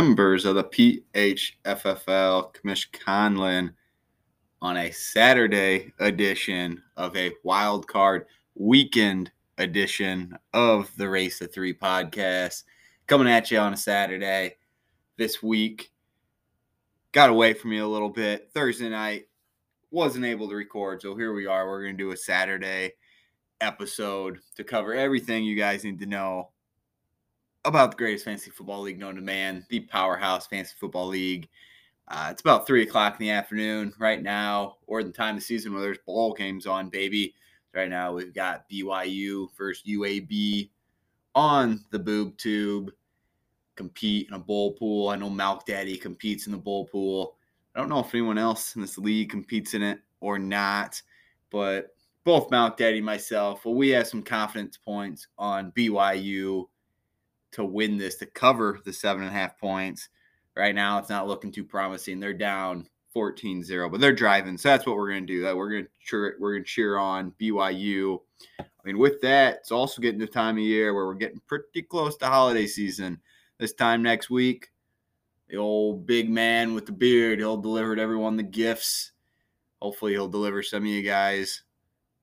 members of the PHFFL, Commish Conlin, on a Saturday edition of a wild card weekend edition of the Race to Three podcast. Coming at you on a Saturday this week. Got away from me a little bit. Thursday night, wasn't able to record. So here we are. We're going to do a Saturday episode to cover everything you guys need to know about the greatest fantasy football league known to man, the Powerhouse Fantasy Football League. Uh, it's about three o'clock in the afternoon right now, or the time of season where there's bowl games on, baby. Right now, we've got BYU versus UAB on the boob tube. Compete in a bowl pool. I know Malk Daddy competes in the bowl pool. I don't know if anyone else in this league competes in it or not, but both Malk Daddy and myself, well, we have some confidence points on BYU to win this, to cover the seven and a half points. Right now, it's not looking too promising. They're down 14-0, but they're driving. So that's what we're going to do. That we're to cheer. We're to cheer on BYU. I mean, with that, it's also getting the time of year where we're getting pretty close to holiday season. This time next week, the old big man with the beard, he'll deliver to everyone the gifts. Hopefully, he'll deliver some of you guys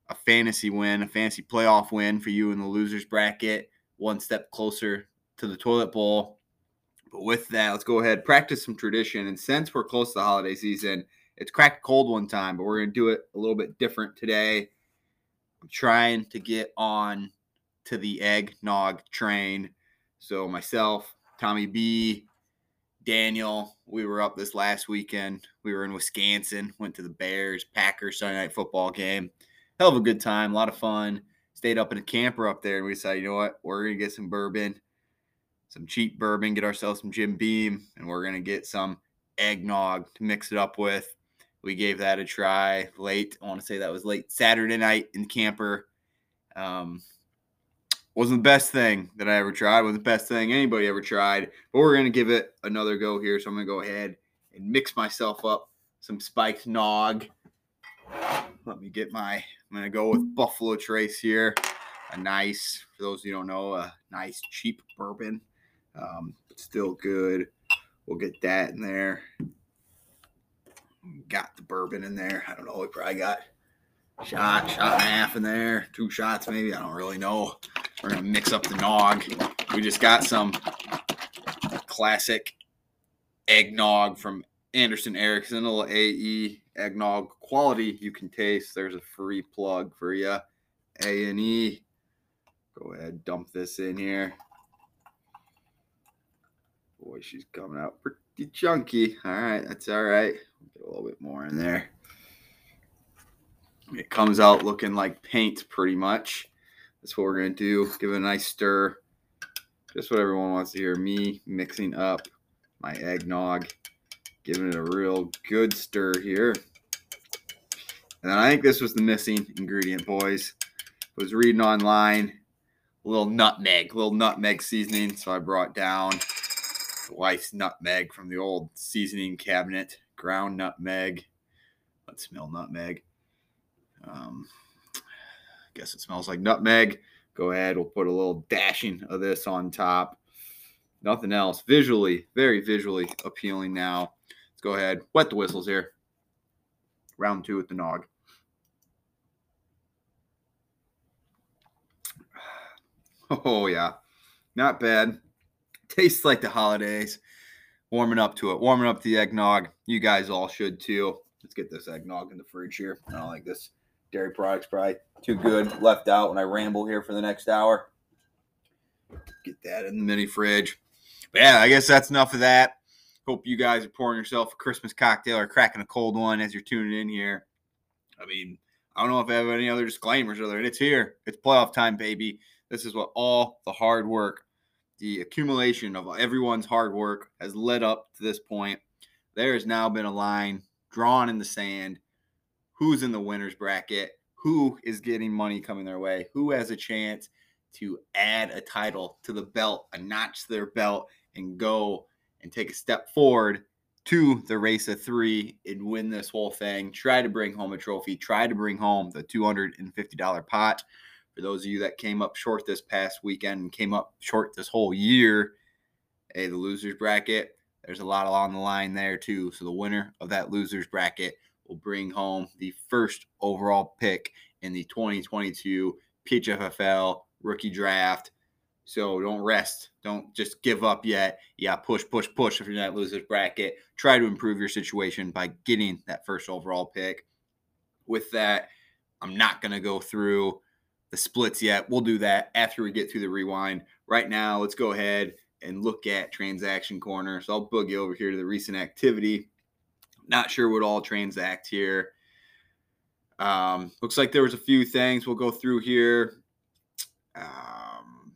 a fantasy win, a fantasy playoff win for you in the losers bracket, one step closer to the toilet bowl. But with that, let's go ahead practice some tradition. And since we're close to the holiday season, it's cracked cold one time, but we're gonna do it a little bit different today. I'm trying to get on to the eggnog train. So myself, Tommy B, Daniel, we were up this last weekend. We were in Wisconsin, went to the Bears Packers Sunday night football game. Hell of a good time, a lot of fun. Stayed up in a camper up there, and we decided, you know what, we're gonna get some bourbon some cheap bourbon, get ourselves some Jim Beam, and we're going to get some eggnog to mix it up with. We gave that a try late. I want to say that was late Saturday night in the camper. Um, wasn't the best thing that I ever tried. Wasn't the best thing anybody ever tried. But we're going to give it another go here. So I'm going to go ahead and mix myself up some spiked nog. Let me get my, I'm going to go with Buffalo Trace here. A nice, for those who don't know, a nice cheap bourbon. Um, still good. We'll get that in there. Got the bourbon in there. I don't know. We probably got shot, shot and a half in there. Two shots maybe. I don't really know. We're gonna mix up the nog. We just got some classic eggnog from Anderson Erickson, a little AE eggnog quality you can taste. There's a free plug for you. A and E. Go ahead, dump this in here. Boy, she's coming out pretty chunky. All right, that's all right. Get a little bit more in there. It comes out looking like paint pretty much. That's what we're going to do. Give it a nice stir. Just what everyone wants to hear. Me mixing up my eggnog. Giving it a real good stir here. And I think this was the missing ingredient, boys. I was reading online. A little nutmeg, a little nutmeg seasoning. So I brought down wife's nutmeg from the old seasoning cabinet, ground nutmeg. Let's smell nutmeg. Um, I guess it smells like nutmeg. Go ahead, we'll put a little dashing of this on top. Nothing else. Visually, very visually appealing now. Let's go ahead, wet the whistles here. Round two with the nog. Oh, yeah. Not bad tastes like the holidays. Warming up to it, warming up the eggnog. You guys all should too. Let's get this eggnog in the fridge here. I don't like this dairy products probably too good left out when I ramble here for the next hour. Get that in the mini fridge. But yeah, I guess that's enough of that. Hope you guys are pouring yourself a Christmas cocktail or cracking a cold one as you're tuning in here. I mean, I don't know if I have any other disclaimers other than it's here. It's playoff time, baby. This is what all the hard work the accumulation of everyone's hard work has led up to this point. There has now been a line drawn in the sand. Who's in the winner's bracket? Who is getting money coming their way? Who has a chance to add a title to the belt, a notch to their belt, and go and take a step forward to the race of three and win this whole thing? Try to bring home a trophy, try to bring home the $250 pot for those of you that came up short this past weekend and came up short this whole year, hey, the losers bracket, There's a lot along the line there, too. So the winner of that loser's bracket will bring home the first overall pick in the 2022 PHFFL rookie draft. So don't rest. Don't just give up yet. Yeah, push, push, push if you're not losers bracket. Try to improve your situation by getting that first overall pick. With that, I'm not going to go through the splits yet. We'll do that after we get through the rewind. Right now, let's go ahead and look at transaction corner. So I'll boogie over here to the recent activity. Not sure what all transact here. Um, looks like there was a few things we'll go through here. Um,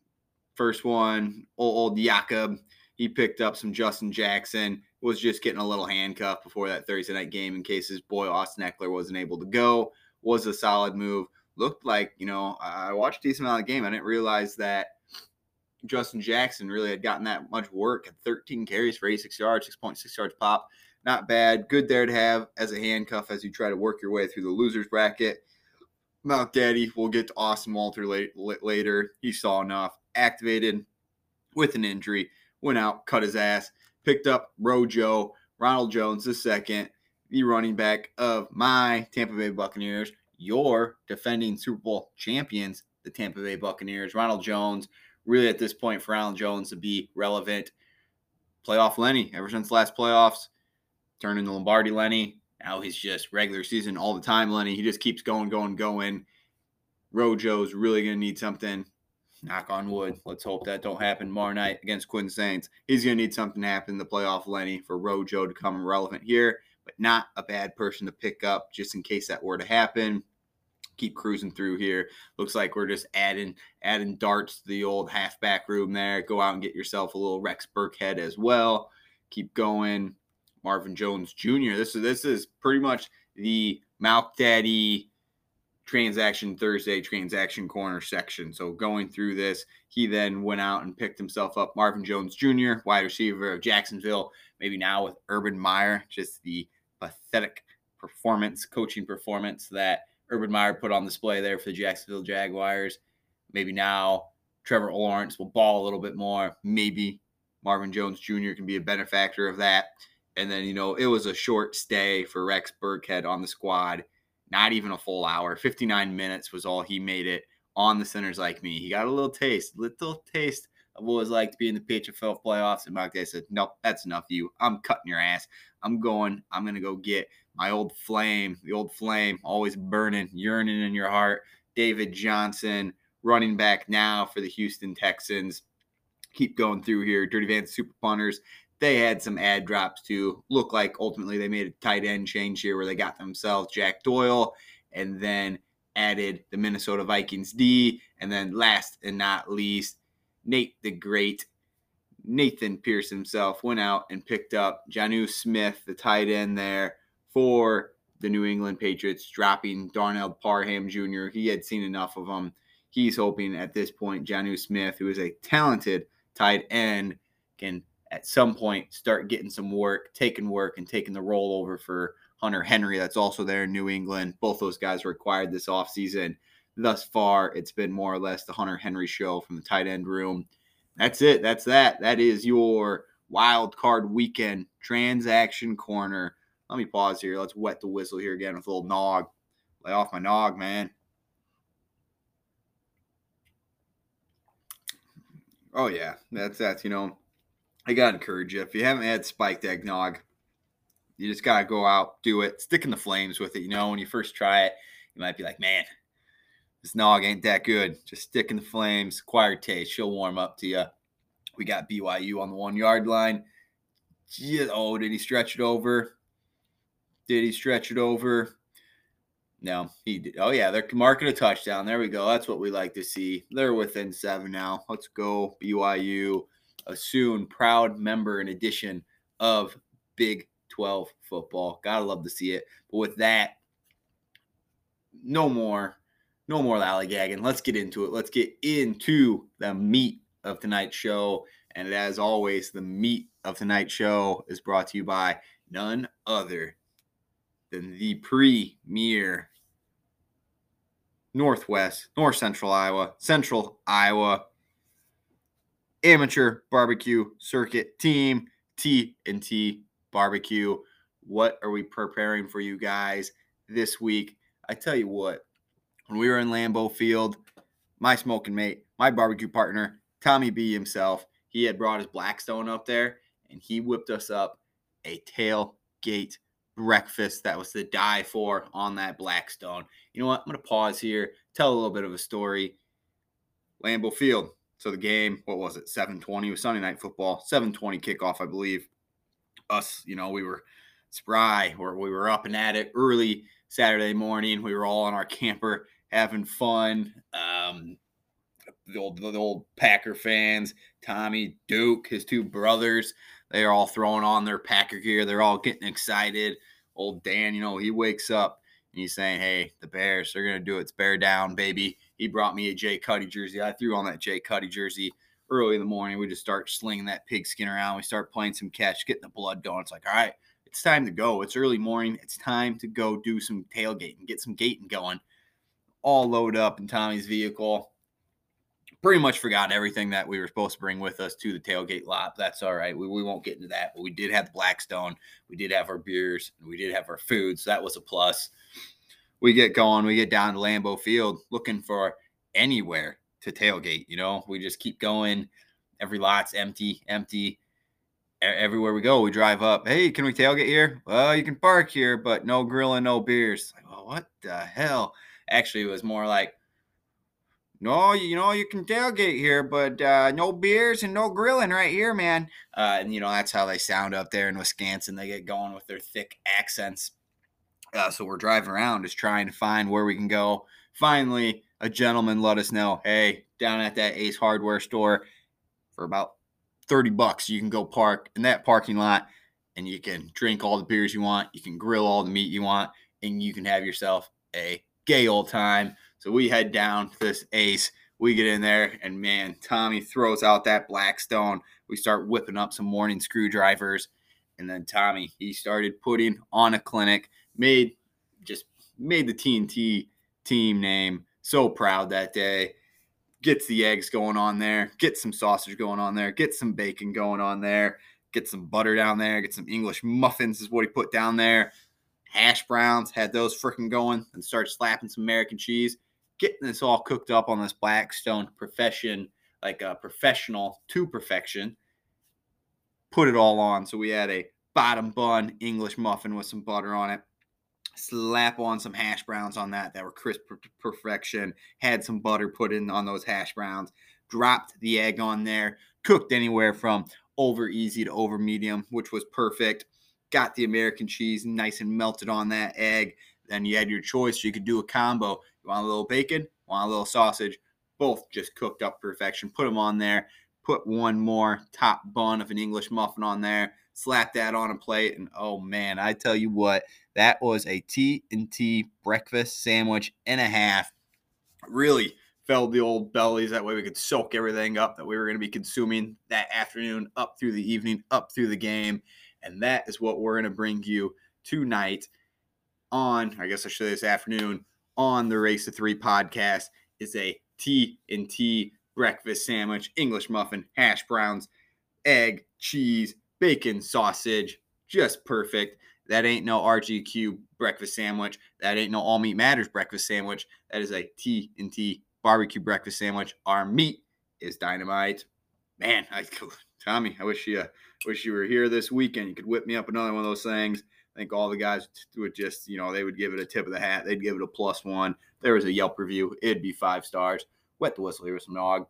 first one, old, old Jakob. He picked up some Justin Jackson. Was just getting a little handcuff before that Thursday night game in case his boy Austin Ekeler wasn't able to go. Was a solid move. Looked like you know I watched a decent amount of the game. I didn't realize that Justin Jackson really had gotten that much work. Had 13 carries for 86 yards, 6.6 yards pop not bad. Good there to have as a handcuff as you try to work your way through the losers bracket. Mount Daddy, we'll get to Austin Walter late, later. He saw enough. Activated with an injury, went out, cut his ass, picked up Rojo, Ronald Jones the second, the running back of my Tampa Bay Buccaneers, your defending Super Bowl champions, the Tampa Bay Buccaneers. Ronald Jones, really at this point for Ronald Jones to be relevant. Playoff Lenny, ever since last playoffs, turned into Lombardi Lenny. Now he's just regular season all the time, Lenny. He just keeps going, going, going. Rojo's really going to need something. Knock on wood. Let's hope that don't happen tomorrow night against Quinn Saints. He's going to need something to happen in the playoff, Lenny, for Rojo to come relevant here, but not a bad person to pick up just in case that were to happen. Keep cruising through here. Looks like we're just adding adding darts to the old halfback room there. Go out and get yourself a little Rex Burkhead as well. Keep going. Marvin Jones Jr. This is this is pretty much the Malk Daddy transaction Thursday transaction corner section. So going through this, he then went out and picked himself up Marvin Jones Jr., wide receiver of Jacksonville. Maybe now with Urban Meyer, just the pathetic performance, coaching performance that Urban Meyer put on display there for the Jacksonville Jaguars. Maybe now Trevor Lawrence will ball a little bit more. Maybe Marvin Jones Jr. can be a benefactor of that. And then, you know, it was a short stay for Rex Burkhead on the squad. Not even a full hour. 59 minutes was all he made it on the sinners like me. He got a little taste, little taste of what it was like to be in the PHFL playoffs. And Mike Day said, Nope, that's enough of you. I'm cutting your ass. I'm going. I'm going to go get my old flame, the old flame, always burning, yearning in your heart. David Johnson, running back now for the Houston Texans. Keep going through here. Dirty Van Super Punters they had some ad drops to look like ultimately they made a tight end change here where they got themselves Jack Doyle and then added the Minnesota Vikings D. And then last and not least, Nate the Great, Nathan Pierce himself went out and picked up Jonnu Smith, the tight end there for the New England Patriots, dropping Donald Parham Jr. He had seen enough of him. He's hoping at this point, Jonnu Smith, who is a talented tight end, can at some point start getting some work, taking work, and taking the role over for Hunter Henry. That's also there in New England. Both those guys were acquired this offseason. Thus far, it's been more or less the Hunter Henry show from the tight end room. That's it. That's that. That is your wild card weekend transaction corner. Let me pause here. Let's wet the whistle here again with a little nog. Lay off my nog, man. Oh yeah, that's that's you know I gotta encourage you if you haven't had spiked eggnog, you just gotta go out, do it, stick in the flames with it. You know, when you first try it, you might be like, man, this nog ain't that good. Just stick in the flames, acquired taste. She'll warm up to you. We got BYU on the one yard line. oh, did he stretch it over? Did he stretch it over? No, he did. Oh, yeah, they're marking a touchdown. There we go. That's what we like to see. They're within seven now. Let's go, BYU a soon proud member and addition of Big 12 football. Gotta love to see it. But with that, no more, no more lollygagging. Let's get into it. Let's get into the meat of tonight's show. And as always, the meat of tonight's show is brought to you by none other than the premier Northwest, North Central Iowa, Central Iowa amateur barbecue circuit team, T and T barbecue. What are we preparing for you guys this week? I tell you what, when we were in Lambeau Field, my smoking mate, my barbecue partner, Tommy B himself, he had brought his Blackstone up there and he whipped us up a tailgate breakfast that was the die for on that Blackstone. You know what? I'm going to pause here, tell a little bit of a story. Lambeau Field. So the game, what was it? 7:20 was Sunday night football. 7:20 kickoff, I believe. Us, you know, we were spry, or we were up and at it early Saturday morning. We were all on our camper having fun. Um, the old the old Packer fans, Tommy, Duke, his two brothers, they are all throwing on their Packer gear. They're all getting excited. Old Dan, you know, he wakes up and he's saying, "Hey, the Bears, they're gonna do it. It's bear down, baby." He brought me a Jay Cutty jersey. I threw on that Jay Cutty jersey early in the morning. We just start slinging that pigskin around. We start playing some catch, getting the blood going. It's like, all right, it's time to go. It's early morning. It's time to go do some tailgating, get some gating going. All load up in Tommy's vehicle pretty much forgot everything that we were supposed to bring with us to the tailgate lot. That's all right. We, we won't get into that. But we did have the Blackstone. We did have our beers. we did have our food. So that was a plus. We get going. We get down to Lambeau Field looking for anywhere to tailgate. You know, we just keep going. Every lot's empty, empty. Everywhere we go, we drive up. Hey, can we tailgate here? Well, you can park here, but no grilling, no beers. Like, well, what the hell? Actually, it was more like, no, you know, you can tailgate here, but uh, no beers and no grilling right here, man. Uh, and, you know, that's how they sound up there in Wisconsin. They get going with their thick accents. Uh, so we're driving around just trying to find where we can go. Finally, a gentleman let us know hey, down at that Ace Hardware store for about 30 bucks, you can go park in that parking lot and you can drink all the beers you want. You can grill all the meat you want and you can have yourself a gay old time. So we head down to this ace. We get in there, and man, Tommy throws out that Blackstone. We start whipping up some morning screwdrivers. And then Tommy, he started putting on a clinic, made just made the TNT team name so proud that day. Gets the eggs going on there, get some sausage going on there, get some bacon going on there, get some butter down there, get some English muffins is what he put down there. Hash browns, had those freaking going, and started slapping some American cheese getting this all cooked up on this Blackstone profession, like a professional to perfection. Put it all on. So we had a bottom bun English muffin with some butter on it. Slap on some hash browns on that that were crisp to perfection. Had some butter put in on those hash browns. Dropped the egg on there. Cooked anywhere from over easy to over medium, which was perfect. Got the American cheese nice and melted on that egg. Then you had your choice. You could do a combo. You want a little bacon? Want a little sausage? Both just cooked up perfection. Put them on there. Put one more top bun of an English muffin on there. Slap that on a plate, and oh man, I tell you what, that was a T and T breakfast sandwich and a half. Really filled the old bellies. That way we could soak everything up that we were going to be consuming that afternoon, up through the evening, up through the game. And that is what we're going to bring you tonight on, I guess I should say this afternoon, on the Race to Three podcast is a T and T breakfast sandwich, English muffin, hash browns, egg, cheese, bacon, sausage, just perfect. That ain't no RGQ breakfast sandwich. That ain't no All Meat Matters breakfast sandwich. That is a T and T barbecue breakfast sandwich. Our meat is dynamite. Man, I, Tommy, I wish you wish you were here this weekend. You could whip me up another one of those things. I think all the guys would just, you know, they would give it a tip of the hat. They'd give it a plus one. There was a Yelp review. It'd be five stars. Wet the whistle here with some nog.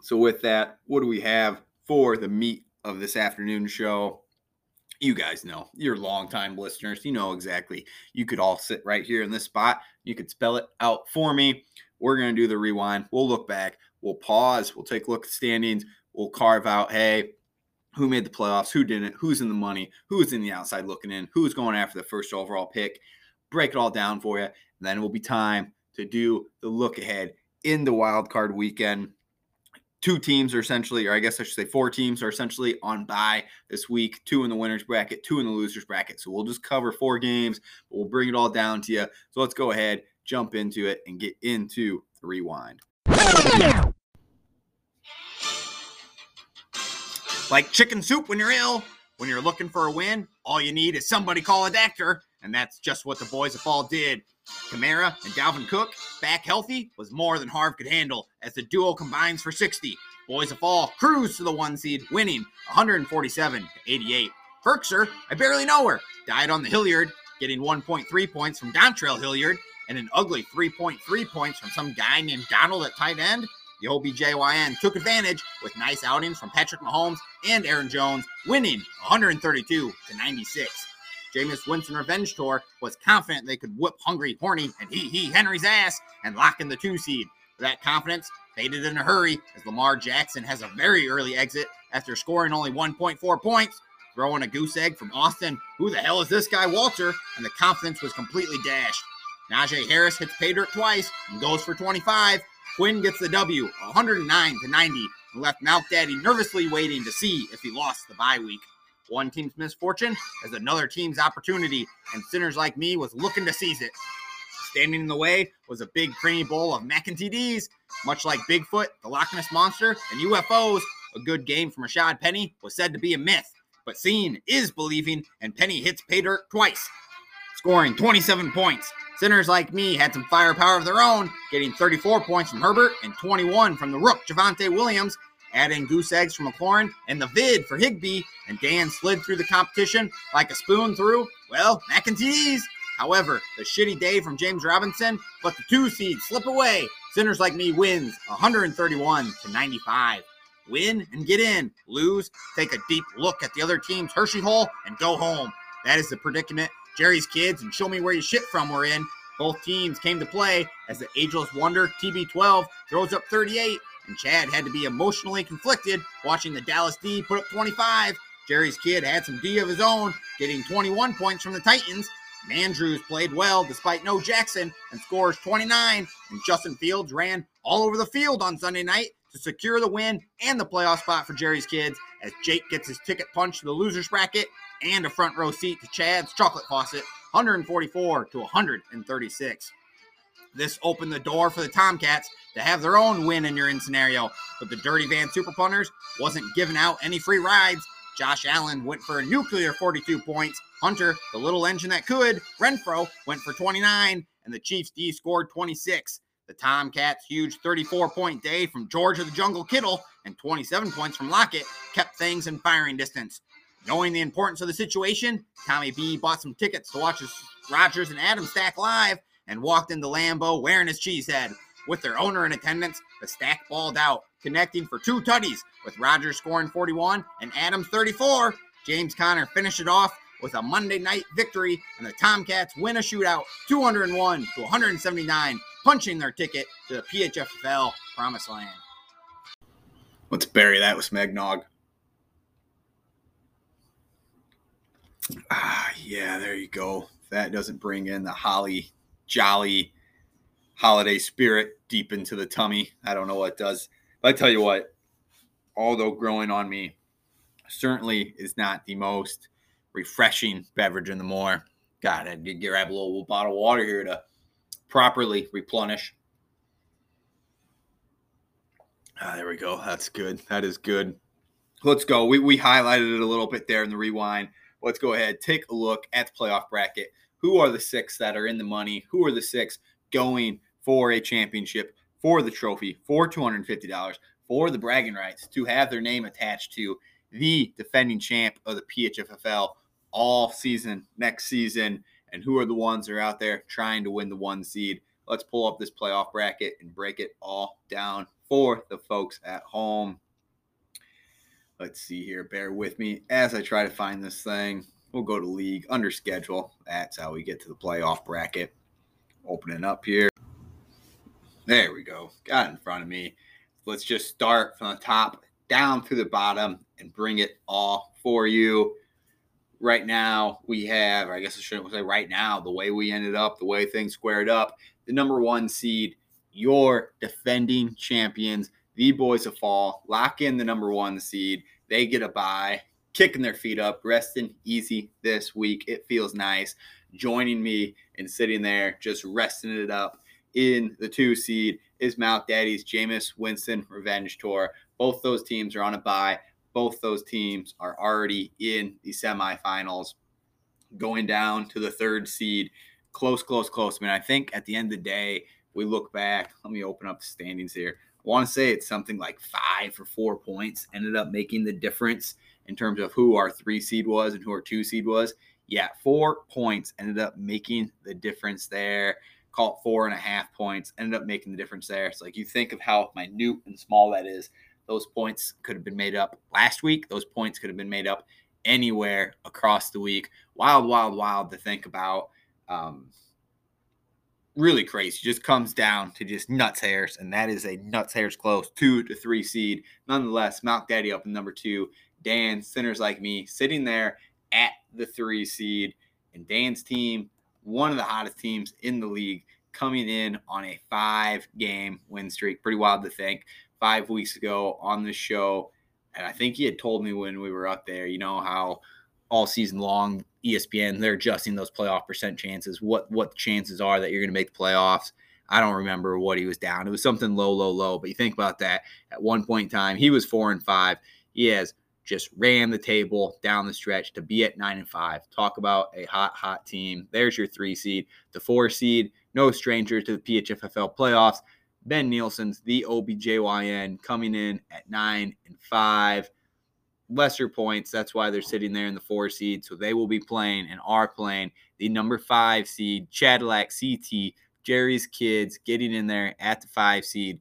So with that, what do we have for the meat of this afternoon show? You guys know, you're longtime listeners. You know exactly. You could all sit right here in this spot. You could spell it out for me. We're going to do the rewind. We'll look back. We'll pause. We'll take a look at the standings. We'll carve out, hey, who made the playoffs, who didn't, who's in the money, who's in the outside looking in, who's going after the first overall pick. Break it all down for you. And then it will be time to do the look ahead in the wild card weekend. Two teams are essentially, or I guess I should say four teams are essentially on bye this week. Two in the winners bracket, two in the losers bracket. So we'll just cover four games, but we'll bring it all down to you. So let's go ahead, jump into it, and get into the rewind. Like chicken soup when you're ill. When you're looking for a win, all you need is somebody call a doctor. And that's just what the boys of fall did. Kamara and Dalvin Cook, back healthy, was more than Harv could handle as the duo combines for 60. Boys of Fall cruise to the one seed, winning 147 to 88. Firkser, I barely know her, died on the Hilliard, getting 1.3 points from Dontrell Hilliard and an ugly 3.3 points from some guy named Donald at tight end. The OBJYN took advantage with nice outings from Patrick Mahomes and Aaron Jones, winning 132 to 96. Jameis Winston Revenge Tour was confident they could whip hungry, horny, and he he Henry's ass and lock in the two seed. That confidence faded in a hurry as Lamar Jackson has a very early exit after scoring only 1.4 points, throwing a goose egg from Austin. Who the hell is this guy, Walter? And the confidence was completely dashed. Najee Harris hits pay dirt twice and goes for 25. Quinn gets the W, 109 to 90, and left Mouth Daddy nervously waiting to see if he lost the bye week. One team's misfortune is another team's opportunity, and sinners like me was looking to seize it. Standing in the way was a big creamy bowl of mac and TDs, much like Bigfoot, the Loch Ness Monster, and UFOs. A good game from Rashad Penny was said to be a myth, but seeing is believing, and Penny hits pay dirt twice, scoring 27 points. Sinners like me had some firepower of their own, getting 34 points from Herbert and 21 from the Rook Javonte Williams, adding goose eggs from McLaurin and the vid for Higbee, and Dan slid through the competition like a spoon through, well, mac and cheese. However, the shitty day from James Robinson let the two seeds slip away. Sinners like me wins 131 to 95. Win and get in. Lose, take a deep look at the other team's Hershey hole and go home. That is the predicament Jerry's kids and show me where you shit from were in. Both teams came to play as the ageless wonder TB12 throws up 38 and Chad had to be emotionally conflicted watching the Dallas D put up 25. Jerry's kid had some D of his own, getting 21 points from the Titans. Mandrews played well despite no Jackson and scores 29. And Justin Fields ran all over the field on Sunday night to secure the win and the playoff spot for Jerry's kids as Jake gets his ticket punched to the losers bracket and a front row seat to Chad's chocolate faucet, 144 to 136. This opened the door for the Tomcats to have their own win in your in scenario, but the Dirty Van Super Punters wasn't giving out any free rides. Josh Allen went for a nuclear 42 points. Hunter, the little engine that could, Renfrow went for 29, and the Chiefs D scored 26. The Tomcats' huge 34 point day from George of the Jungle Kittle and 27 points from Lockett kept things in firing distance. Knowing the importance of the situation, Tommy B bought some tickets to watch his Rodgers and Adams stack live and walked into Lambeau wearing his cheese head. With their owner in attendance, the stack balled out, connecting for two tutties, with Rodgers scoring 41 and Adams 34. James Conner finished it off with a Monday night victory, and the Tomcats win a shootout 201 to 179, punching their ticket to the PHFL Promised Land. Let's bury that with some eggnog. Ah, yeah, there you go. That doesn't bring in the holly jolly holiday spirit deep into the tummy. I don't know what does. But I tell you what, although growing on me certainly is not the most refreshing beverage in the more. God, I'd grab a little bottle of water here to properly replenish. Ah, there we go. That's good. That is good. Let's go. We, we highlighted it a little bit there in the rewind. Let's go ahead, take a look at the playoff bracket who are the six that are in the money? Who are the six going for a championship, for the trophy, for $250, for the bragging rights to have their name attached to the defending champ of the PHFFL all season, next season? And who are the ones that are out there trying to win the one seed? Let's pull up this playoff bracket and break it all down for the folks at home. Let's see here. Bear with me as I try to find this thing. We'll go to league under schedule. That's how we get to the playoff bracket. Opening up here. There we go. Got in front of me. Let's just start from the top down through the bottom and bring it all for you. Right now, we have, I guess I shouldn't say right now, the way we ended up, the way things squared up, the number one seed, your defending champions, the Boys of Fall, lock in the number one seed. They get a bye kicking their feet up, resting easy this week. It feels nice. Joining me and sitting there, just resting it up in the two seed is Mount Daddy's Jameis Winston Revenge Tour. Both those teams are on a bye. Both those teams are already in the semifinals, going down to the third seed. Close, close, close. I mean, I think at the end of the day, we look back. Let me open up the standings here. I want to say it's something like five or four points ended up making the difference in terms of who our three seed was and who our two seed was. Yeah, four points ended up making the difference there. Call it four and a half points ended up making the difference there. It's like you think of how minute and small that is. Those points could have been made up last week. Those points could have been made up anywhere across the week. Wild, wild, wild to think about. Um, really crazy. Just comes down to just nuts hairs, and that is a nuts hairs close two to three seed. Nonetheless, Mount Daddy up in number two. Dan, sinners like me, sitting there at the three seed, and Dan's team, one of the hottest teams in the league, coming in on a five game win streak. Pretty wild to think. Five weeks ago on the show, and I think he had told me when we were up there, you know, how all season long ESPN they're adjusting those playoff percent chances. What what the chances are that you're going to make the playoffs? I don't remember what he was down. It was something low, low, low. But you think about that. At one point in time, he was four and five. He has just ran the table down the stretch to be at nine and five. Talk about a hot, hot team. There's your three seed. The four seed, no stranger to the PHFFL playoffs. Ben Nielsen's the OBJYN coming in at nine and five. Lesser points. That's why they're sitting there in the four seed. So they will be playing and are playing the number five seed, Chadillac CT, Jerry's Kids, getting in there at the five seed.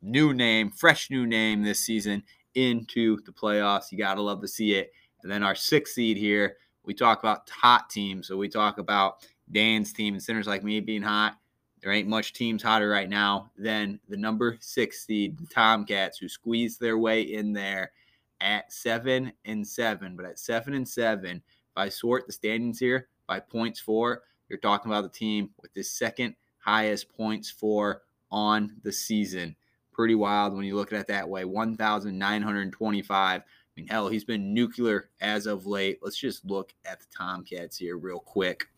New name, fresh new name this season into the playoffs. You got to love to see it. And then our sixth seed here, we talk about hot teams. So we talk about Dan's team and sinners like me being hot. There ain't much teams hotter right now than the number six seed, the Tomcats, who squeezed their way in there at seven and seven. But at seven and seven, if I sort the standings here by points for, you're talking about the team with the second highest points for on the season pretty wild when you look at it that way. 1,925. I mean, hell, he's been nuclear as of late. Let's just look at the Tomcats here real quick.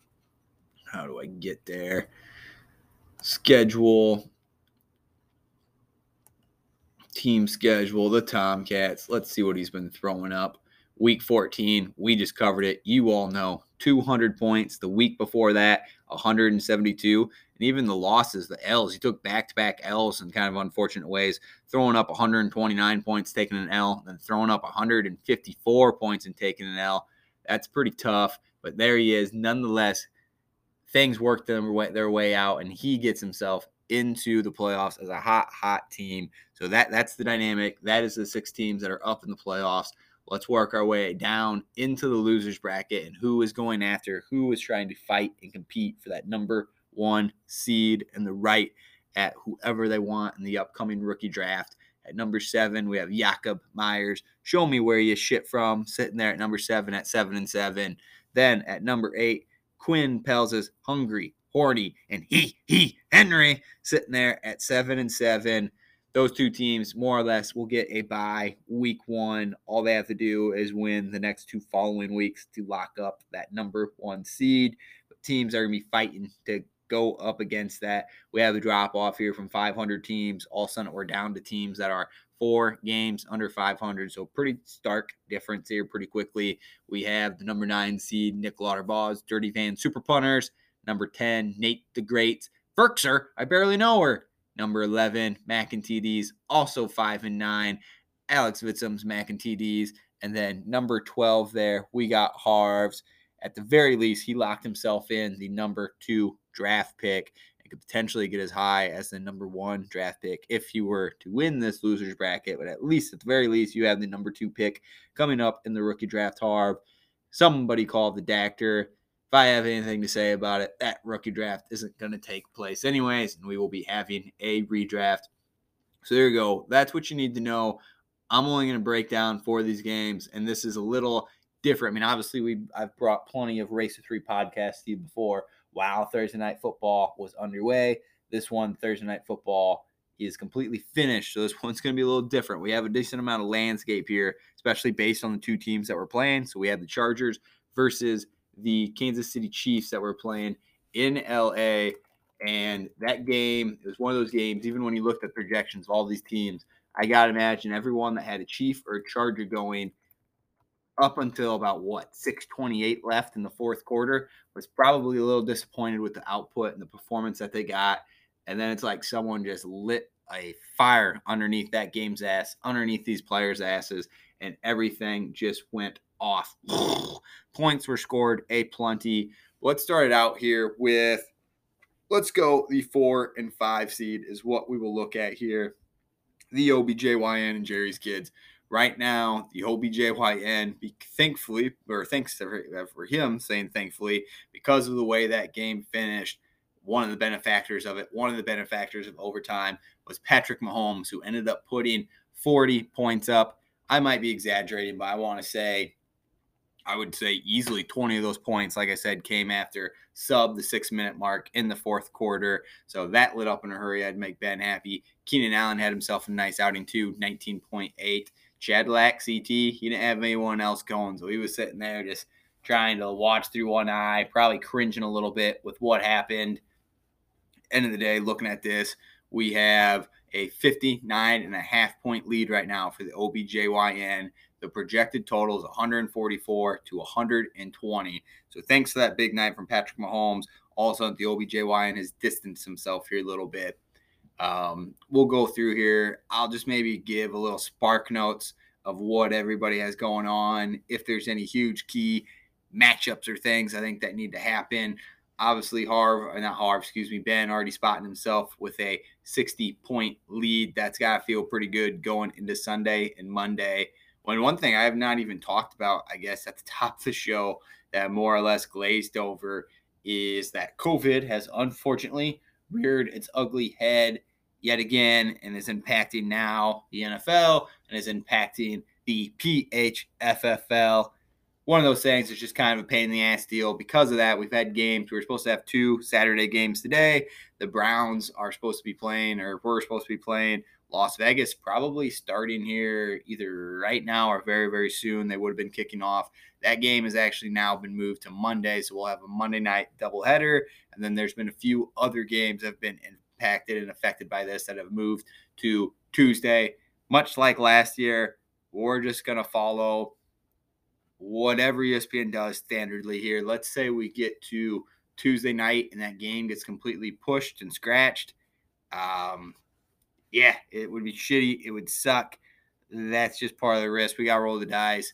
How do I get there? Schedule. Team schedule, the Tomcats. Let's see what he's been throwing up. Week 14, we just covered it. You all know 200 points. The week before that, 172 and even the losses, the L's. He took back to back L's in kind of unfortunate ways, throwing up 129 points, taking an L, then throwing up 154 points and taking an L. That's pretty tough, but there he is. Nonetheless, things worked their way, their way out, and he gets himself into the playoffs as a hot, hot team. So that that's the dynamic. That is the six teams that are up in the playoffs. Let's work our way down into the losers bracket and who is going after, who is trying to fight and compete for that number one seed and the right at whoever they want in the upcoming rookie draft. At number seven, we have Jakob Myers. Show me where you shit from, sitting there at number seven at seven and seven. Then at number eight, Quinn Pels is hungry, horny, and he he Henry sitting there at seven and seven. Those two teams more or less will get a bye week one. All they have to do is win the next two following weeks to lock up that number one seed. But teams are gonna be fighting to go up against that. We have a drop off here from 500 teams. All of a sudden, we're down to teams that are four games under 500. So pretty stark difference here pretty quickly. We have the number nine seed, Nick Lauterbaugh's Dirty Van Super Punters. Number 10, Nate the Great. Firkser, I barely know her. Number 11, Mac and TDs, also 5 and 9. Alex Vitzum's Mac and TDs. And then number 12 there, we got Harv's. At the very least, he locked himself in the number two draft pick could potentially get as high as the number one draft pick if you were to win this losers bracket. But at least, at the very least, you have the number two pick coming up in the rookie draft. Harv, somebody called the doctor. If I have anything to say about it, that rookie draft isn't going to take place anyways, and we will be having a redraft. So there you go. That's what you need to know. I'm only going to break down for these games, and this is a little different. I mean, obviously, we I've brought plenty of Race of Three podcasts to you before, while Thursday night football was underway. This one, Thursday night football, is completely finished. So this one's going to be a little different. We have a decent amount of landscape here, especially based on the two teams that we're playing. So we have the Chargers versus the Kansas City Chiefs that we're playing in LA. And that game is one of those games, even when you looked at projections of all these teams, I got to imagine everyone that had a Chief or a Charger going up until about what 628 left in the fourth quarter was probably a little disappointed with the output and the performance that they got. And then it's like someone just lit a fire underneath that game's ass underneath these players asses and everything just went off. Points were scored a plenty. Let's start it out here with let's go the four and five seed is what we will look at here. The OBJYN and Jerry's kids right now, the OBJYN, thankfully, or thanks for, uh, for him saying thankfully, because of the way that game finished, one of the benefactors of it, one of the benefactors of overtime was Patrick Mahomes, who ended up putting 40 points up. I might be exaggerating, but I want to say, I would say easily 20 of those points, like I said, came after sub the six minute mark in the fourth quarter. So that lit up in a hurry. I'd make Ben happy. Keenan Allen had himself a nice outing too, 19.8. Chad Lack, CT, he didn't have anyone else going. So he was sitting there just trying to watch through one eye, probably cringing a little bit with what happened. End of the day, looking at this, we have a 59 and a half point lead right now for the OBJYN. The projected total is 144 to 120. So thanks to that big night from Patrick Mahomes. Also, the OBJYN has distanced himself here a little bit. Um, we'll go through here. I'll just maybe give a little spark notes of what everybody has going on. If there's any huge key matchups or things I think that need to happen. Obviously, Harv, not Harv, excuse me, Ben already spotting himself with a 60 point lead. That's got to feel pretty good going into Sunday and Monday. When one thing I have not even talked about, I guess, at the top of the show that more or less glazed over is that COVID has unfortunately reared its ugly head yet again and is impacting now the NFL and is impacting the PHFFL. One of those things is just kind of a pain in the ass deal. Because of that, we've had games. We were supposed to have two Saturday games today. The Browns are supposed to be playing, or we're supposed to be playing Las Vegas, probably starting here either right now or very, very soon. They would have been kicking off. That game has actually now been moved to Monday, so we'll have a Monday night doubleheader. And then there's been a few other games that have been impacted and affected by this that have moved to Tuesday. Much like last year, we're just going to follow whatever ESPN does standardly here. Let's say we get to Tuesday night and that game gets completely pushed and scratched. Um, yeah, it would be shitty. It would suck. That's just part of the risk. We got to roll the dice.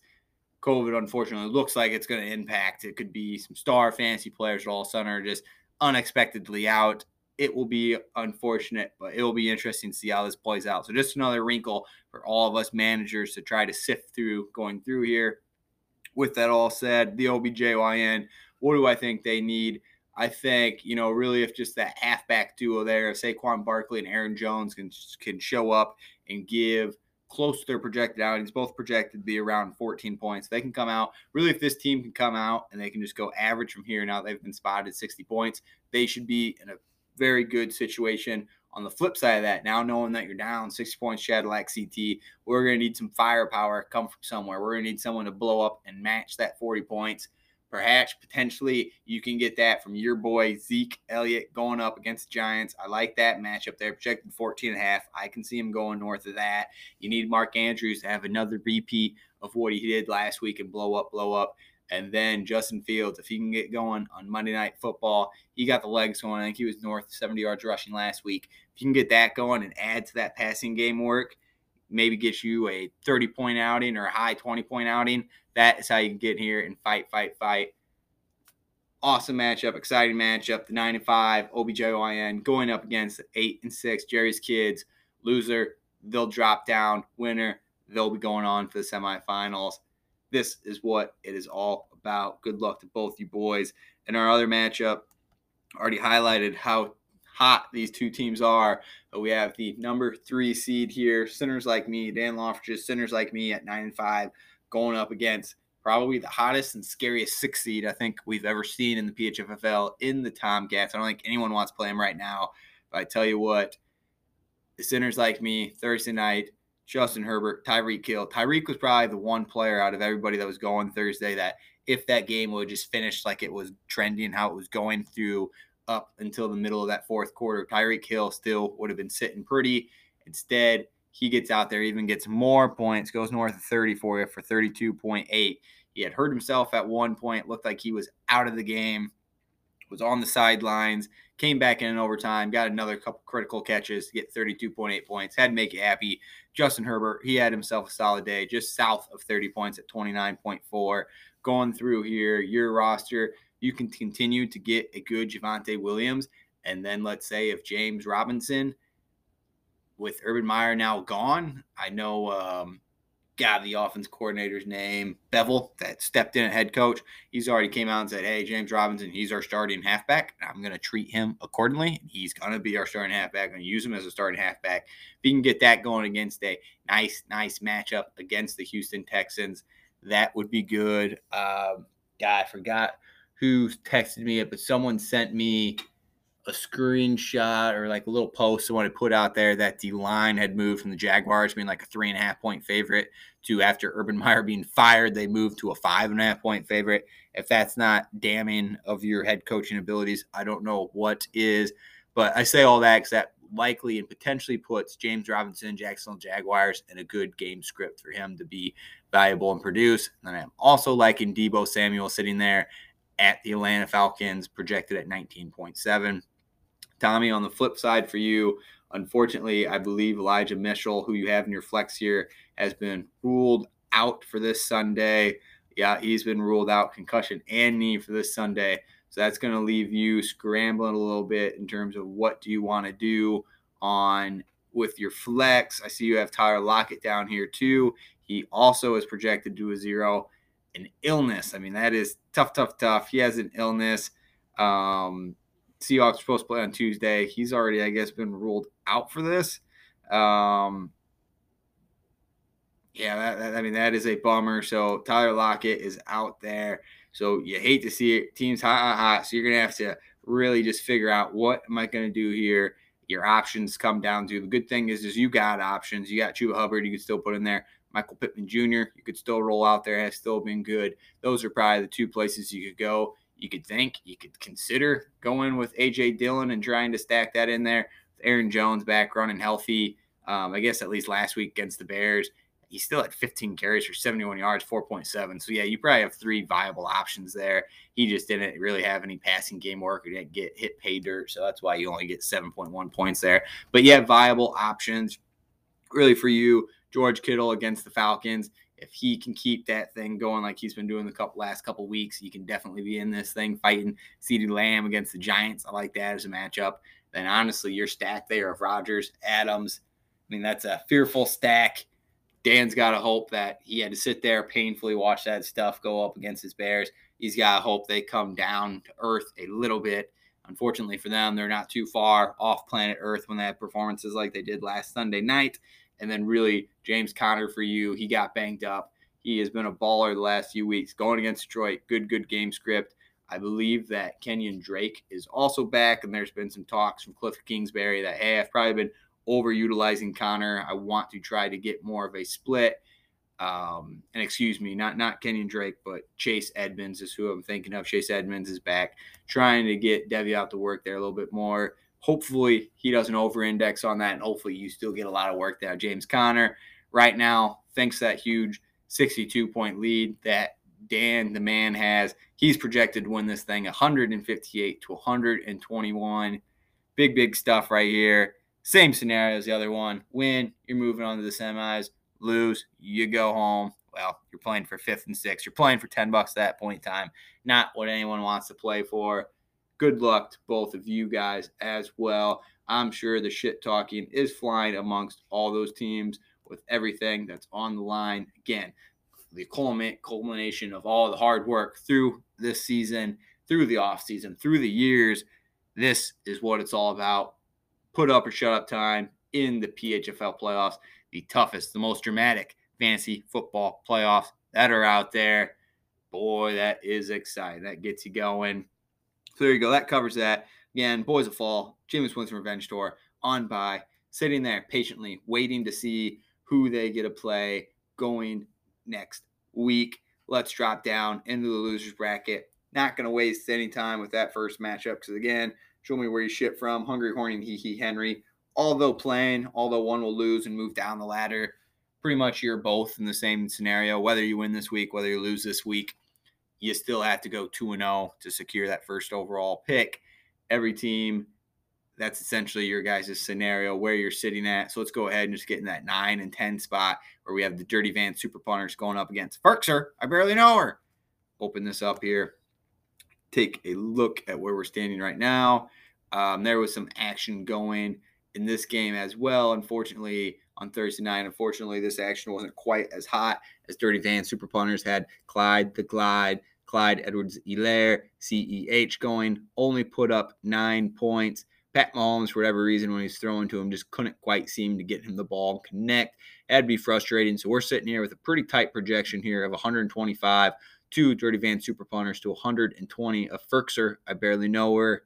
COVID, unfortunately, looks like it's going to impact. It could be some star fantasy players all of a sudden are just unexpectedly out it will be unfortunate, but it will be interesting to see how this plays out. So just another wrinkle for all of us managers to try to sift through going through here. With that all said, the OBJYN, what do I think they need? I think, you know, really if just that halfback duo there, Saquon Barkley and Aaron Jones can can show up and give close to their projected outings, both projected to be around 14 points. They can come out. Really, if this team can come out and they can just go average from here, now they've been spotted 60 points, they should be in a very good situation. On the flip side of that, now knowing that you're down six points, Shadlack CT, we're going to need some firepower come from somewhere. We're going to need someone to blow up and match that 40 points. Perhaps potentially you can get that from your boy Zeke Elliott going up against the Giants. I like that matchup there. Projected 14 and a half. I can see him going north of that. You need Mark Andrews to have another repeat of what he did last week and blow up, blow up. And then Justin Fields, if he can get going on Monday Night Football, he got the legs going. I think he was north 70 yards rushing last week. If you can get that going and add to that passing game work, maybe get you a 30 point outing or a high 20 point outing, that is how you can get here and fight, fight, fight. Awesome matchup, exciting matchup. The 9 and 5 OBJYN going up against 8 and 6 Jerry's Kids. Loser, they'll drop down. Winner, they'll be going on for the semifinals this is what it is all about. Good luck to both you boys. And our other matchup already highlighted how hot these two teams are. Uh, we have the number three seed here, Sinners Like Me, Dan Loftridge, Sinners Like Me at nine and five, going up against probably the hottest and scariest six seed I think we've ever seen in the PHFFL in the Tomcats. I don't think anyone wants to play them right now. But I tell you what, the Sinners Like Me, Thursday night, Justin Herbert, Tyreek Hill. Tyreek was probably the one player out of everybody that was going Thursday that if that game would just finish like it was trending, how it was going through up until the middle of that fourth quarter, Tyreek Hill still would have been sitting pretty. Instead, he gets out there, even gets more points, goes north of 30 for you for 32.8. He had hurt himself at one point, looked like he was out of the game, was on the sidelines, came back in, in overtime, got another couple critical catches to get 32.8 points, had to make you happy. Justin Herbert, he had himself a solid day, just south of 30 points at 29.4. Going through here, your roster, you can continue to get a good Javonte Williams. And then let's say if James Robinson – with Urban Meyer now gone, I know, um, God, the offense coordinator's name, Bevell, that stepped in at head coach. He's already came out and said, hey, James Robinson, he's our starting halfback. I'm going to treat him accordingly. He's going to be our starting halfback. I'm going to use him as a starting halfback. If he can get that going against a nice, nice matchup against the Houston Texans, that would be good. Um, God, I forgot who texted me it, but someone sent me – a screenshot or like a little post someone had put out there that the line had moved from the Jaguars being like a three and a half point favorite to after Urban Meyer being fired, they moved to a five and a half point favorite. If that's not damning of your head coaching abilities, I don't know what is. But I say all that because that likely and potentially puts James Robinson, Jacksonville Jaguars in a good game script for him to be valuable and produce. And I'm also liking Deebo Samuel sitting there at the Atlanta Falcons, projected at 19.7. Tommy, on the flip side for you, unfortunately, I believe Elijah Mitchell, who you have in your flex here, has been ruled out for this Sunday. Yeah, he's been ruled out, concussion and knee for this Sunday. So that's going to leave you scrambling a little bit in terms of what do you want to do on with your flex. I see you have Tyler Lockett down here too. He also is projected to a zero. An illness. I mean, that is tough, tough, tough. He has an illness. Um, Seahawks are supposed to play on Tuesday. He's already, I guess, been ruled out for this. Um, yeah, that, that, I mean that is a bummer. So Tyler Lockett is out there. So you hate to see it. Teams hot, hot, hot. So you're gonna have to really just figure out what am I gonna do here. Your options come down to the good thing is is you got options. You got Chuba Hubbard. You can still put in there. Michael Pittman Jr. You could still roll out there. Has still been good. Those are probably the two places you could go you could think you could consider going with AJ Dillon and trying to stack that in there. Aaron Jones back running healthy. Um, I guess at least last week against the Bears, he still had 15 carries for 71 yards, 4.7. So yeah, you probably have three viable options there. He just didn't really have any passing game work or didn't get hit pay dirt, so that's why you only get 7.1 points there. But yeah, viable options really for you. George Kittle against the Falcons if he can keep that thing going like he's been doing the couple last couple weeks, he can definitely be in this thing fighting CeeDee Lamb against the Giants. I like that as a matchup. Then honestly, your stack there of Rodgers, Adams, I mean that's a fearful stack. Dan's got to hope that he had to sit there painfully watch that stuff go up against his Bears. He's got to hope they come down to earth a little bit. Unfortunately for them, they're not too far off planet Earth when they have performances like they did last Sunday night. And then really James Conner for you. He got banged up. He has been a baller the last few weeks. Going against Detroit, good, good game script. I believe that Kenyon Drake is also back, and there's been some talks from Cliff Kingsbury that hey, I've probably been overutilizing Conner. I want to try to get more of a split. Um, and excuse me, not not Kenyon Drake, but Chase Edmonds is who I'm thinking of. Chase Edmonds is back, trying to get Devy out to work there a little bit more hopefully he doesn't over index on that and hopefully you still get a lot of work there. James conner right now thinks that huge 62 point lead that dan the man has. He's projected to win this thing 158 to 121 big big stuff right here. Same scenario as the other one. Win you're moving on to the semis. Lose you go home. Well you're playing for fifth and sixth. You're playing for 10 bucks at that point in time. Not what anyone wants to play for good luck to both of you guys as well. I'm sure the shit talking is flying amongst all those teams with everything that's on the line. Again, the culmination of all the hard work through this season, through the offseason, through the years. This is what it's all about. Put up or shut up time in the PHFL playoffs, the toughest, the most dramatic fantasy football playoffs that are out there. Boy, that is exciting. That gets you going. So there you go. That covers that. Again, Boys of Fall, Jameis Winston Revenge Tour on by, sitting there patiently waiting to see who they get to play going next week. Let's drop down into the losers bracket. Not going to waste any time with that first matchup because, again, show me where you ship from. Hungry, horny, and hee hee Henry although playing, although one will lose and move down the ladder, pretty much you're both in the same scenario. Whether you win this week, whether you lose this week, you still have to go 2 and 0 to secure that first overall pick. Every team, that's essentially your guys' scenario where you're sitting at. So let's go ahead and just get in that 9 and 10 spot where we have the Dirty Van Super Punters going up against Firkser. I barely know her. Open this up here. Take a look at where we're standing right now. Um, there was some action going in this game as well. Unfortunately, on Thursday night, unfortunately, this action wasn't quite as hot as Dirty Van Super Punters had Clyde the Glide, Clyde Edwards Hilaire, CEH going, only put up nine points. Pat Mahomes, for whatever reason, when he's throwing to him, just couldn't quite seem to get him the ball and connect. That'd be frustrating. So we're sitting here with a pretty tight projection here of 125 to Dirty Van Super Punters to 120 of Firkser. I barely know her.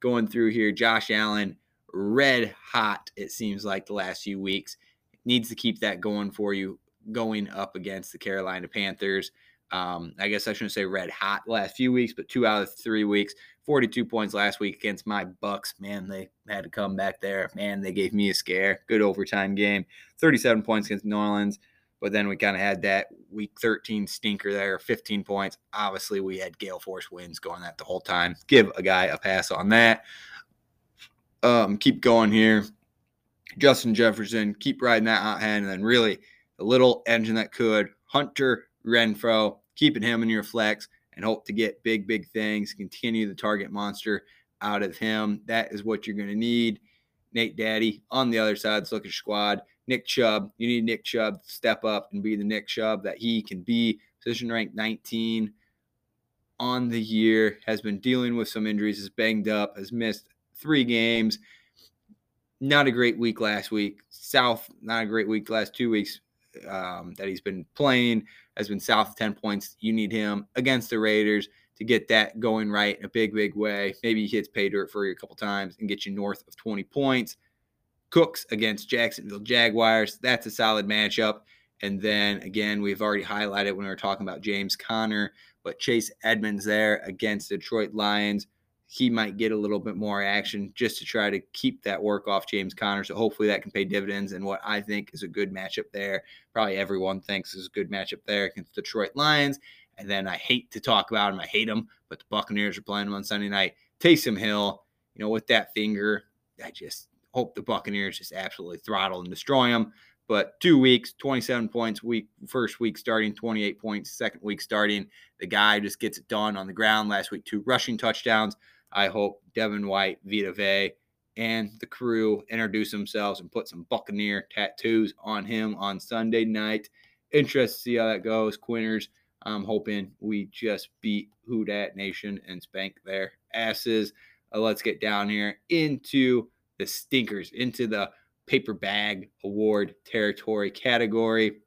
Going through here, Josh Allen, red hot, it seems like the last few weeks. Needs to keep that going for you going up against the Carolina Panthers. Um, I guess I shouldn't say red hot last few weeks, but two out of three weeks. 42 points last week against my Bucks. Man, they had to come back there. Man, they gave me a scare. Good overtime game. 37 points against New Orleans. But then we kind of had that week 13 stinker there, 15 points. Obviously, we had gale force winds going that the whole time. Give a guy a pass on that. Um, keep going here. Justin Jefferson, keep riding that hot hand, and then really the little engine that could. Hunter Renfrow, keeping him in your flex and hope to get big, big things. Continue the target monster out of him. That is what you're going to need. Nate Daddy on the other side, look at squad. Nick Chubb, you need Nick Chubb to step up and be the Nick Chubb that he can be. Position ranked 19 on the year, has been dealing with some injuries, is banged up, has missed three games. Not a great week last week. South, not a great week last two weeks um, that he's been playing, has been south of 10 points. You need him against the Raiders to get that going right in a big, big way. Maybe he hits pay dirt for you a couple times and get you north of 20 points. Cooks against Jacksonville Jaguars. That's a solid matchup. And then again, we've already highlighted when we were talking about James Conner, but Chase Edmonds there against Detroit Lions. He might get a little bit more action just to try to keep that work off James Conner. So hopefully that can pay dividends. And what I think is a good matchup there, probably everyone thinks is a good matchup there against Detroit Lions. And then I hate to talk about him. I hate him, but the Buccaneers are playing him on Sunday night. Taysom Hill, you know, with that finger, I just hope the Buccaneers just absolutely throttle and destroy them. But two weeks, 27 points, week first week starting, 28 points, second week starting. The guy just gets it done on the ground. Last week, two rushing touchdowns. I hope Devin White, Vita Vea, and the crew introduce themselves and put some Buccaneer tattoos on him on Sunday night. Interested to see how that goes. Quinners, I'm hoping we just beat Who Dat Nation and spank their asses. Uh, let's get down here into the stinkers into the paper bag award territory category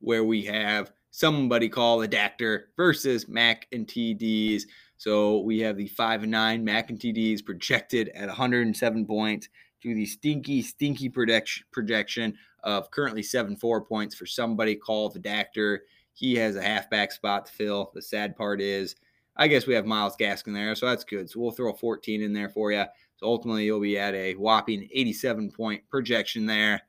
where we have somebody call the Dactor versus Mac and TDs. So we have the five and nine and TDs projected at 107 points to the stinky, stinky projection of currently seven four points for somebody called the Dactor. He has a halfback spot to fill. The sad part is, I guess we have Myles Gaskin there, so that's good. So we'll throw a 14 in there for you. So ultimately, you'll be at a whopping 87 point projection there.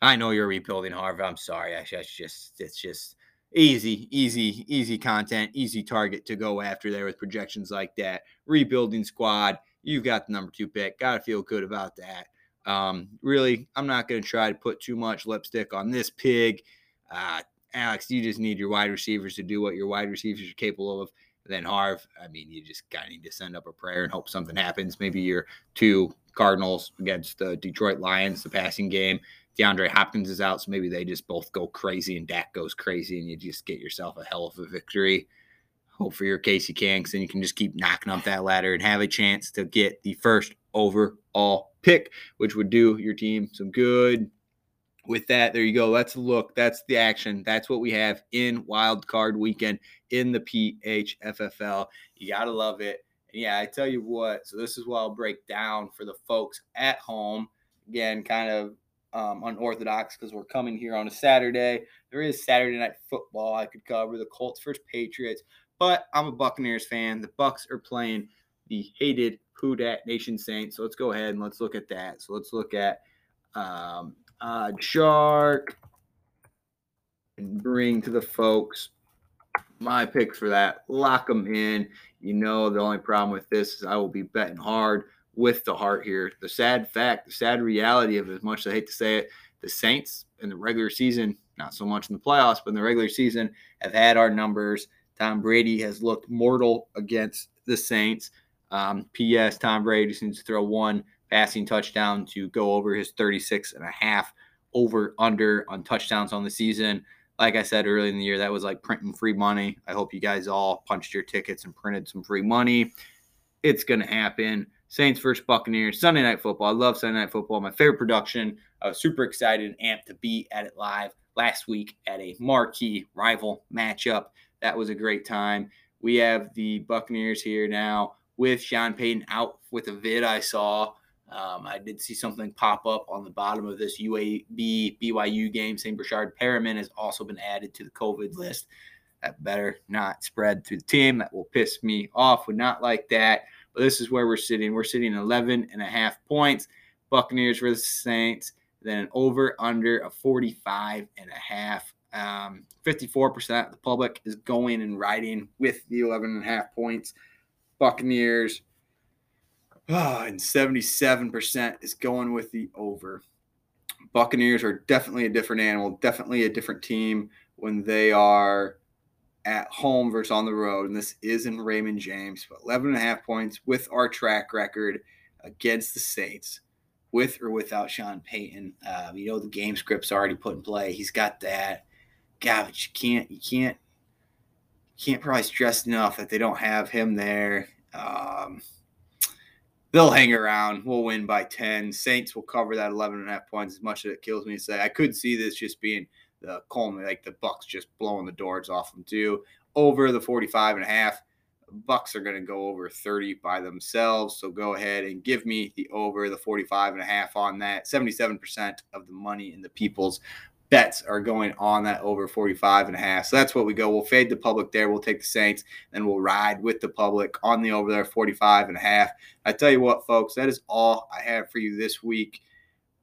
I know you're rebuilding, Harvard. I'm sorry. It's just it's just easy, easy, easy content, easy target to go after there with projections like that. Rebuilding squad. You've got the number two pick. Got to feel good about that. Um, really, I'm not going to try to put too much lipstick on this pig. Uh, Alex, you just need your wide receivers to do what your wide receivers are capable of then Harv, I mean, you just kind of need to send up a prayer and hope something happens. Maybe your two Cardinals against the Detroit Lions, the passing game. DeAndre Hopkins is out, so maybe they just both go crazy and Dak goes crazy, and you just get yourself a hell of a victory. Hope for your Casey Kanks, and you can just keep knocking up that ladder and have a chance to get the first overall pick, which would do your team some good with that, there you go. Let's look. That's the action. That's what we have in wild card weekend in the PHFFL. You got to love it. And yeah, I tell you what. So this is what I'll break down for the folks at home. Again, kind of um, unorthodox because we're coming here on a Saturday. There is Saturday night football I could cover. The Colts versus Patriots. But I'm a Buccaneers fan. The Bucks are playing the hated Who Dat Nation Saints. So let's go ahead and let's look at that. So let's look at um, uh, Shark and bring to the folks my picks for that. Lock them in. You know, the only problem with this is I will be betting hard with the heart here. The sad fact, the sad reality of as much as I hate to say it, the Saints in the regular season, not so much in the playoffs, but in the regular season, have had our numbers. Tom Brady has looked mortal against the Saints. Um, P.S. Tom Brady needs to throw one passing touchdown to go over his 36 and a half over under on touchdowns on the season. Like I said earlier in the year, that was like printing free money. I hope you guys all punched your tickets and printed some free money. It's going to happen. Saints versus Buccaneers, Sunday Night Football. I love Sunday Night Football. My favorite production. I was super excited and amped to be at it live last week at a marquee rival matchup. That was a great time. We have the Buccaneers here now with Sean Payton out with a vid I saw. Um, I did see something pop up on the bottom of this UAB BYU game. St. Breshad Perriman has also been added to the COVID list. That better not spread through the team. That will piss me off. Would not like that. But this is where we're sitting. We're sitting 11 and a half points. Buccaneers versus Saints. Then an over under of 45 and a half. Um, 54% of the public is going and riding with the 11 and a half points. Buccaneers. Oh, and 77% is going with the over. Buccaneers are definitely a different animal, definitely a different team when they are at home versus on the road. And this is in Raymond James, but 11 and a half points with our track record against the Saints, with or without Sean Payton. Uh, you know, the game script's already put in play. He's got that. God, but you can't, you can't, you can't probably stress enough that they don't have him there. Um, they'll hang around. We'll win by 10. Saints will cover that 11 and a half points as much as it kills me to say. I could see this just being – the Coleman, like the Bucks just blowing the doors off them too. Over the 45 and a half. Bucks are going to go over 30 by themselves. So go ahead and give me the over the 45 and a half on that. 77% of the money in the people's bets are going on that over 45 and a half. So that's what we go. We'll fade the public there. We'll take the Saints and we'll ride with the public on the over there 45 and a half. I tell you what, folks, that is all I have for you this week.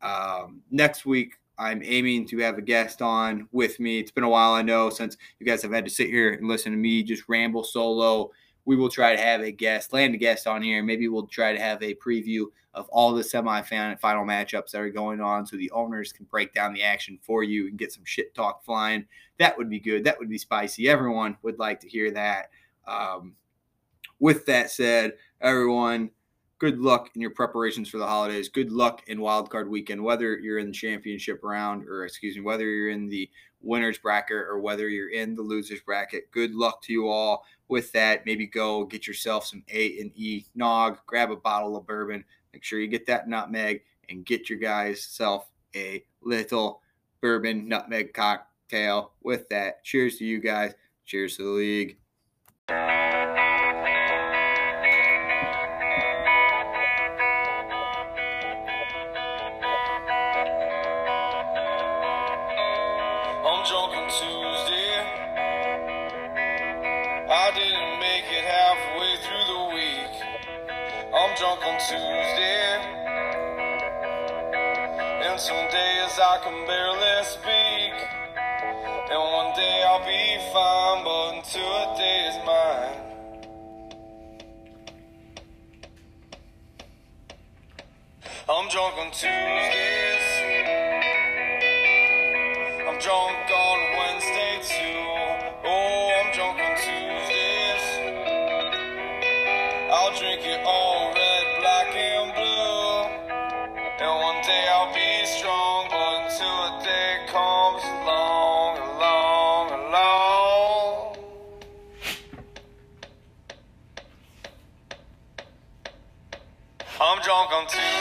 Um, next week, I'm aiming to have a guest on with me. It's been a while, I know, since you guys have had to sit here and listen to me just ramble solo. We will try to have a guest, land a guest on here. Maybe we'll try to have a preview of all the semifinal final matchups that are going on so the owners can break down the action for you and get some shit talk flying. That would be good. That would be spicy. Everyone would like to hear that. Um, with that said, everyone, good luck in your preparations for the holidays. Good luck in wildcard weekend, whether you're in the championship round or, excuse me, whether you're in the winners bracket or whether you're in the losers bracket. Good luck to you all with that. Maybe go get yourself some A and E nog, grab a bottle of bourbon, make sure you get that nutmeg, and get your guys self a little bourbon nutmeg cocktail. With that, cheers to you guys. Cheers to the league. Until a day is mine. I'm drunk on Tuesdays. I'm drunk on Wednesday too. Oh, I'm drunk on Tuesdays. I'll drink it all red, black, and blue. And one day I'll be strong, but until a day comes klockan tio